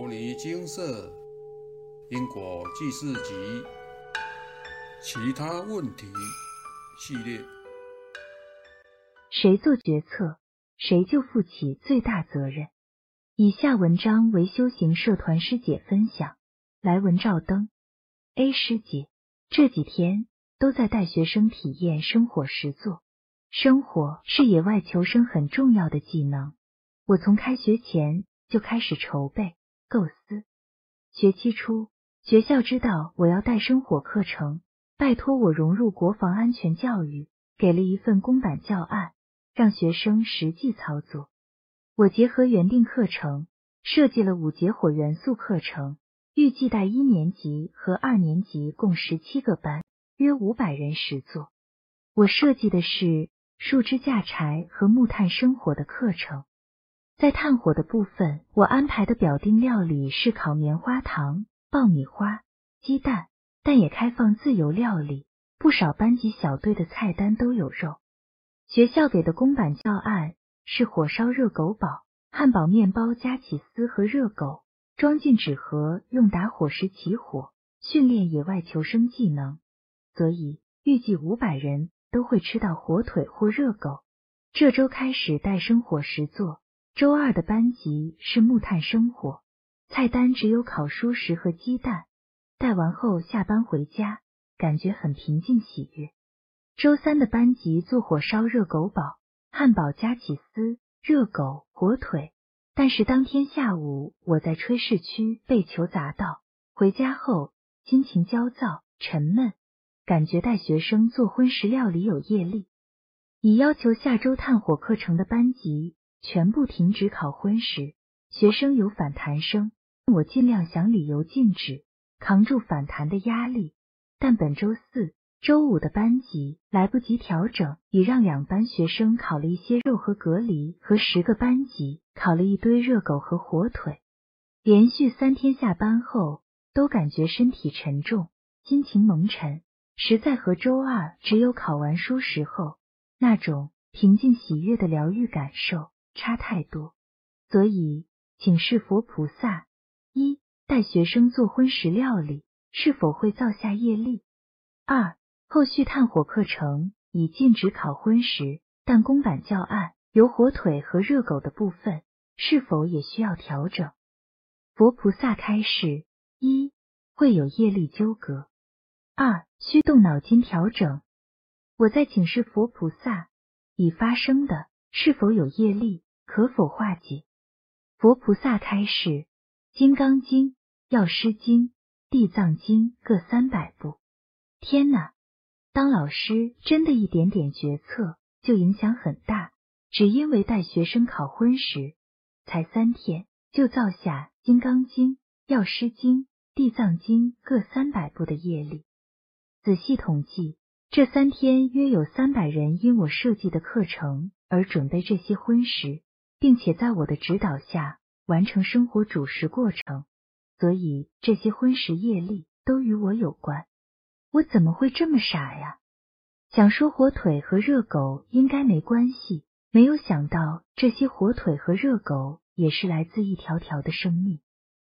摩尼精色因果记事集其他问题系列，谁做决策，谁就负起最大责任。以下文章为修行社团师姐分享。来文照灯，A 师姐这几天都在带学生体验生火实作。生火是野外求生很重要的技能。我从开学前就开始筹备构思。学期初，学校知道我要带生火课程，拜托我融入国防安全教育，给了一份公版教案，让学生实际操作。我结合原定课程，设计了五节火元素课程，预计带一年级和二年级共十七个班，约五百人实作。我设计的是树枝架柴和木炭生火的课程。在炭火的部分，我安排的表定料理是烤棉花糖、爆米花、鸡蛋，但也开放自由料理。不少班级小队的菜单都有肉。学校给的公版教案是火烧热狗堡，汉堡面包加起司和热狗，装进纸盒，用打火石起火，训练野外求生技能。所以预计五百人都会吃到火腿或热狗。这周开始带生火石做。周二的班级是木炭生火，菜单只有烤熟食和鸡蛋。带完后下班回家，感觉很平静喜悦。周三的班级做火烧热狗堡，汉堡加起司、热狗、火腿。但是当天下午我在炊事区被球砸到，回家后心情焦躁、沉闷，感觉带学生做荤食料理有业力。已要求下周炭火课程的班级。全部停止考荤食，学生有反弹声，我尽量想理由禁止，扛住反弹的压力。但本周四、周五的班级来不及调整，已让两班学生烤了一些肉和隔离，和十个班级烤了一堆热狗和火腿。连续三天下班后，都感觉身体沉重，心情蒙沉，实在和周二只有考完书时候那种平静喜悦的疗愈感受。差太多，所以请示佛菩萨：一、带学生做荤食料理，是否会造下业力？二、后续炭火课程已禁止烤荤食，但公版教案有火腿和热狗的部分，是否也需要调整？佛菩萨开示：一、会有业力纠葛；二、需动脑筋调整。我在请示佛菩萨，已发生的。是否有业力？可否化解？佛菩萨开示：《金刚经》《药师经》《地藏经》各三百部。天哪！当老师真的一点点决策就影响很大，只因为带学生考婚时，才三天就造下《金刚经》《药师经》《地藏经》各三百部的业力。仔细统计，这三天约有三百人因我设计的课程。而准备这些荤食，并且在我的指导下完成生活主食过程，所以这些荤食业力都与我有关。我怎么会这么傻呀？想说火腿和热狗应该没关系，没有想到这些火腿和热狗也是来自一条条的生命。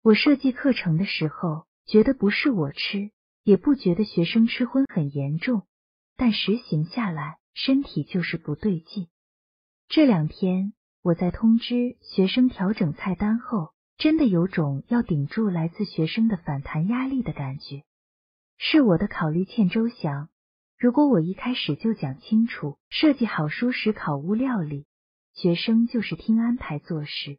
我设计课程的时候，觉得不是我吃，也不觉得学生吃荤很严重，但实行下来，身体就是不对劲。这两天我在通知学生调整菜单后，真的有种要顶住来自学生的反弹压力的感觉。是我的考虑欠周详。如果我一开始就讲清楚，设计好熟食烤物料理，学生就是听安排做事。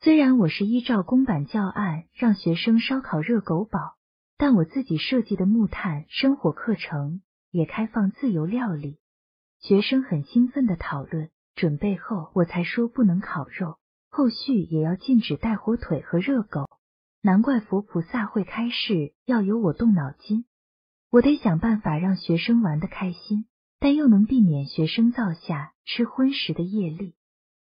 虽然我是依照公版教案让学生烧烤热狗堡，但我自己设计的木炭生火课程也开放自由料理。学生很兴奋的讨论。准备后，我才说不能烤肉，后续也要禁止带火腿和热狗。难怪佛菩萨会开示要由我动脑筋，我得想办法让学生玩得开心，但又能避免学生造下吃荤食的业力。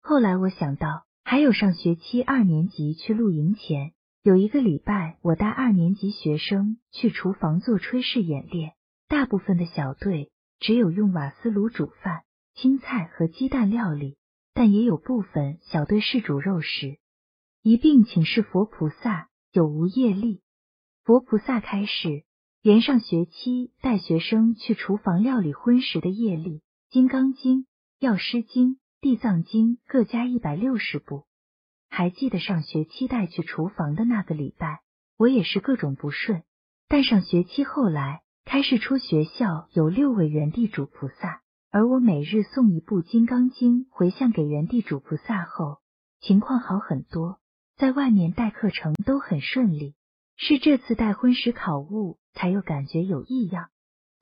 后来我想到，还有上学期二年级去露营前有一个礼拜，我带二年级学生去厨房做炊事演练，大部分的小队只有用瓦斯炉煮饭。青菜和鸡蛋料理，但也有部分小队是煮肉食。一并请示佛菩萨有无业力。佛菩萨开示：连上学期带学生去厨房料理荤食的业力，《金刚经》《药师经》《地藏经》各加一百六十部。还记得上学期带去厨房的那个礼拜，我也是各种不顺。但上学期后来开示出学校有六位原地主菩萨，而我每日送一部《金刚经》回向给原地主菩萨后，情况好很多，在外面带课程都很顺利。是这次带婚时考务才有感觉有异样。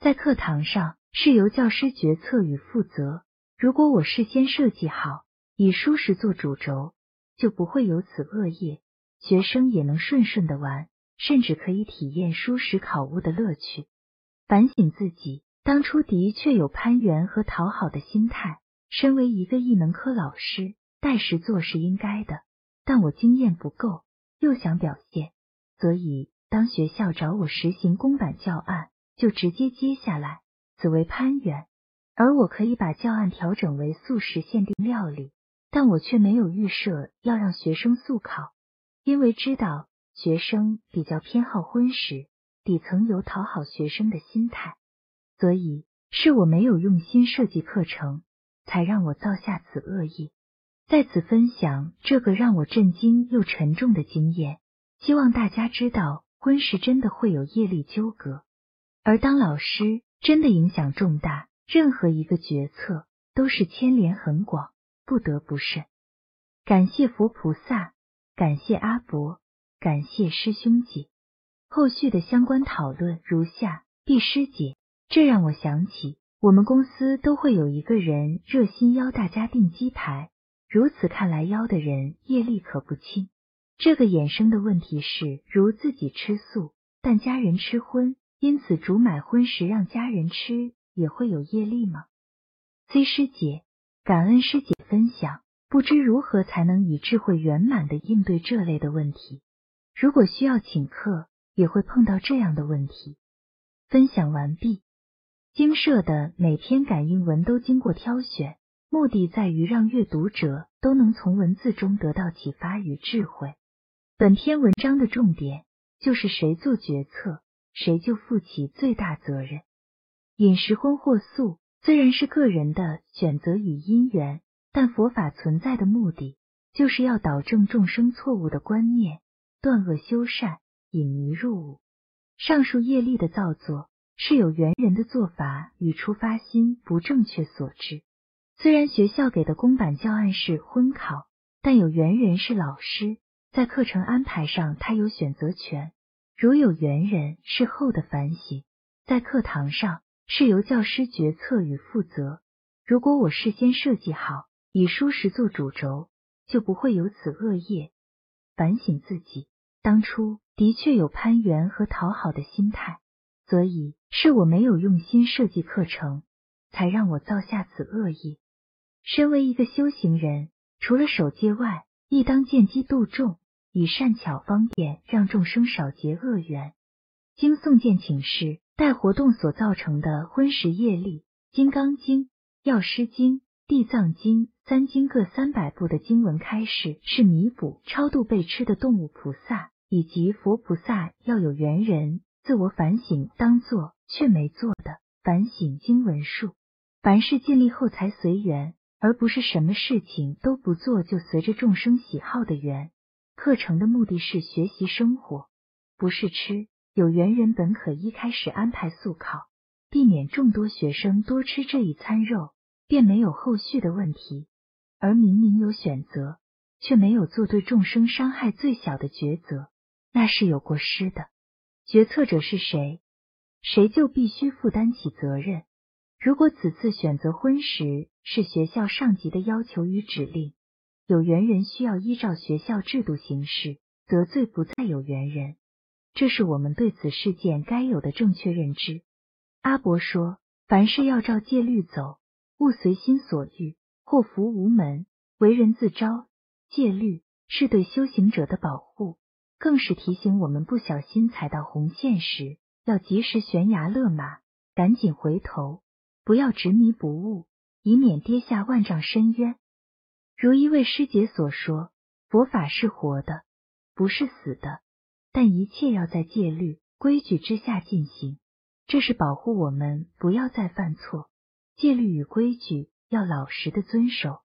在课堂上是由教师决策与负责，如果我事先设计好，以舒适做主轴。就不会有此恶业，学生也能顺顺的玩，甚至可以体验舒适考务的乐趣。反省自己，当初的确有攀援和讨好的心态。身为一个艺能科老师，带实做是应该的，但我经验不够，又想表现，所以当学校找我实行公版教案，就直接接下来，此为攀援。而我可以把教案调整为素食限定料理。但我却没有预设要让学生速考，因为知道学生比较偏好荤食，底层有讨好学生的心态，所以是我没有用心设计课程，才让我造下此恶业。在此分享这个让我震惊又沉重的经验，希望大家知道婚事真的会有业力纠葛，而当老师真的影响重大，任何一个决策都是牵连很广。不得不慎。感谢佛菩萨，感谢阿伯，感谢师兄姐。后续的相关讨论如下：毕师姐，这让我想起我们公司都会有一个人热心邀大家订鸡排，如此看来邀的人业力可不轻。这个衍生的问题是，如自己吃素，但家人吃荤，因此主买荤食让家人吃，也会有业力吗？C 师姐。感恩师姐分享，不知如何才能以智慧圆满的应对这类的问题。如果需要请客，也会碰到这样的问题。分享完毕。经社的每篇感应文都经过挑选，目的在于让阅读者都能从文字中得到启发与智慧。本篇文章的重点就是谁做决策，谁就负起最大责任。饮食荤或素。虽然是个人的选择与因缘，但佛法存在的目的，就是要导正众生错误的观念，断恶修善，引迷入悟。上述业力的造作，是有缘人的做法与出发心不正确所致。虽然学校给的公版教案是婚考，但有缘人是老师，在课程安排上他有选择权。如有缘人是后的反省，在课堂上。是由教师决策与负责。如果我事先设计好，以舒适做主轴，就不会有此恶业。反省自己，当初的确有攀援和讨好的心态，所以是我没有用心设计课程，才让我造下此恶意。身为一个修行人，除了守戒外，亦当见机度众，以善巧方便让众生少结恶缘。经诵见请示。待活动所造成的荤食业力，《金刚经》《药师经》《地藏经》三经各三百部的经文开示，是弥补超度被吃的动物菩萨以及佛菩萨要有缘人自我反省当做却没做的反省经文数。凡事尽力后才随缘，而不是什么事情都不做就随着众生喜好的缘。课程的目的是学习生活，不是吃。有缘人本可一开始安排速考，避免众多学生多吃这一餐肉，便没有后续的问题。而明明有选择，却没有做对众生伤害最小的抉择，那是有过失的。决策者是谁，谁就必须负担起责任。如果此次选择婚时是学校上级的要求与指令，有缘人需要依照学校制度行事，得罪不在有缘人。这是我们对此事件该有的正确认知。阿伯说：“凡事要照戒律走，勿随心所欲，祸福无门，为人自招。戒律是对修行者的保护，更是提醒我们不小心踩到红线时，要及时悬崖勒马，赶紧回头，不要执迷不悟，以免跌下万丈深渊。”如一位师姐所说：“佛法是活的，不是死的，但一切要在戒律规矩之下进行，这是保护我们不要再犯错。戒律与规矩要老实的遵守，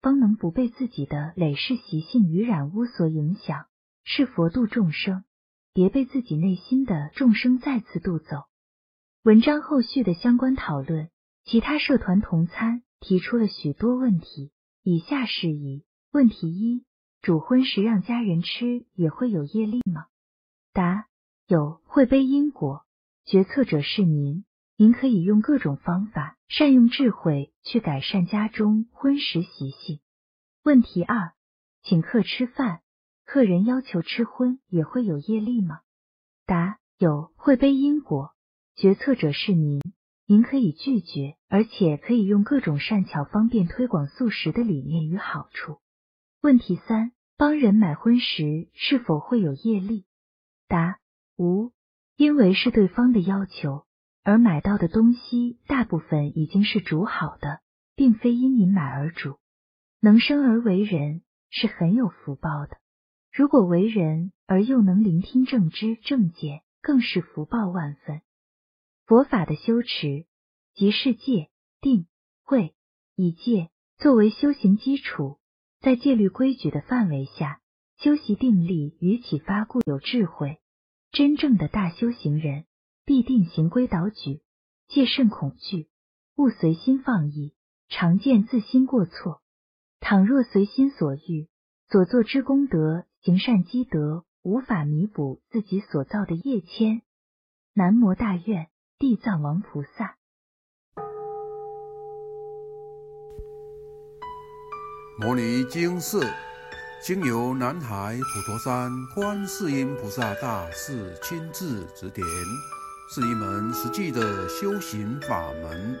方能不被自己的累世习性与染污所影响，是佛度众生，别被自己内心的众生再次渡走。文章后续的相关讨论，其他社团同参提出了许多问题，以下事宜。问题一：主婚时让家人吃，也会有业力吗？答：有，会背因果。决策者是您，您可以用各种方法，善用智慧去改善家中婚食习性。问题二：请客吃饭，客人要求吃荤，也会有业力吗？答：有，会背因果。决策者是您，您可以拒绝，而且可以用各种善巧方便推广素食的理念与好处。问题三：帮人买荤食是否会有业力？答：无，因为是对方的要求，而买到的东西大部分已经是煮好的，并非因您买而煮。能生而为人是很有福报的，如果为人而又能聆听正知正见，更是福报万分。佛法的修持，即是戒、定、慧，以戒作为修行基础。在戒律规矩的范围下修习定力与启发固有智慧，真正的大修行人必定行规蹈矩，戒慎恐惧，勿随心放逸，常见自心过错。倘若随心所欲，所做之功德、行善积德，无法弥补自己所造的业愆。南无大愿地藏王菩萨。摩尼经寺经由南海普陀山观世音菩萨大士亲自指点，是一门实际的修行法门，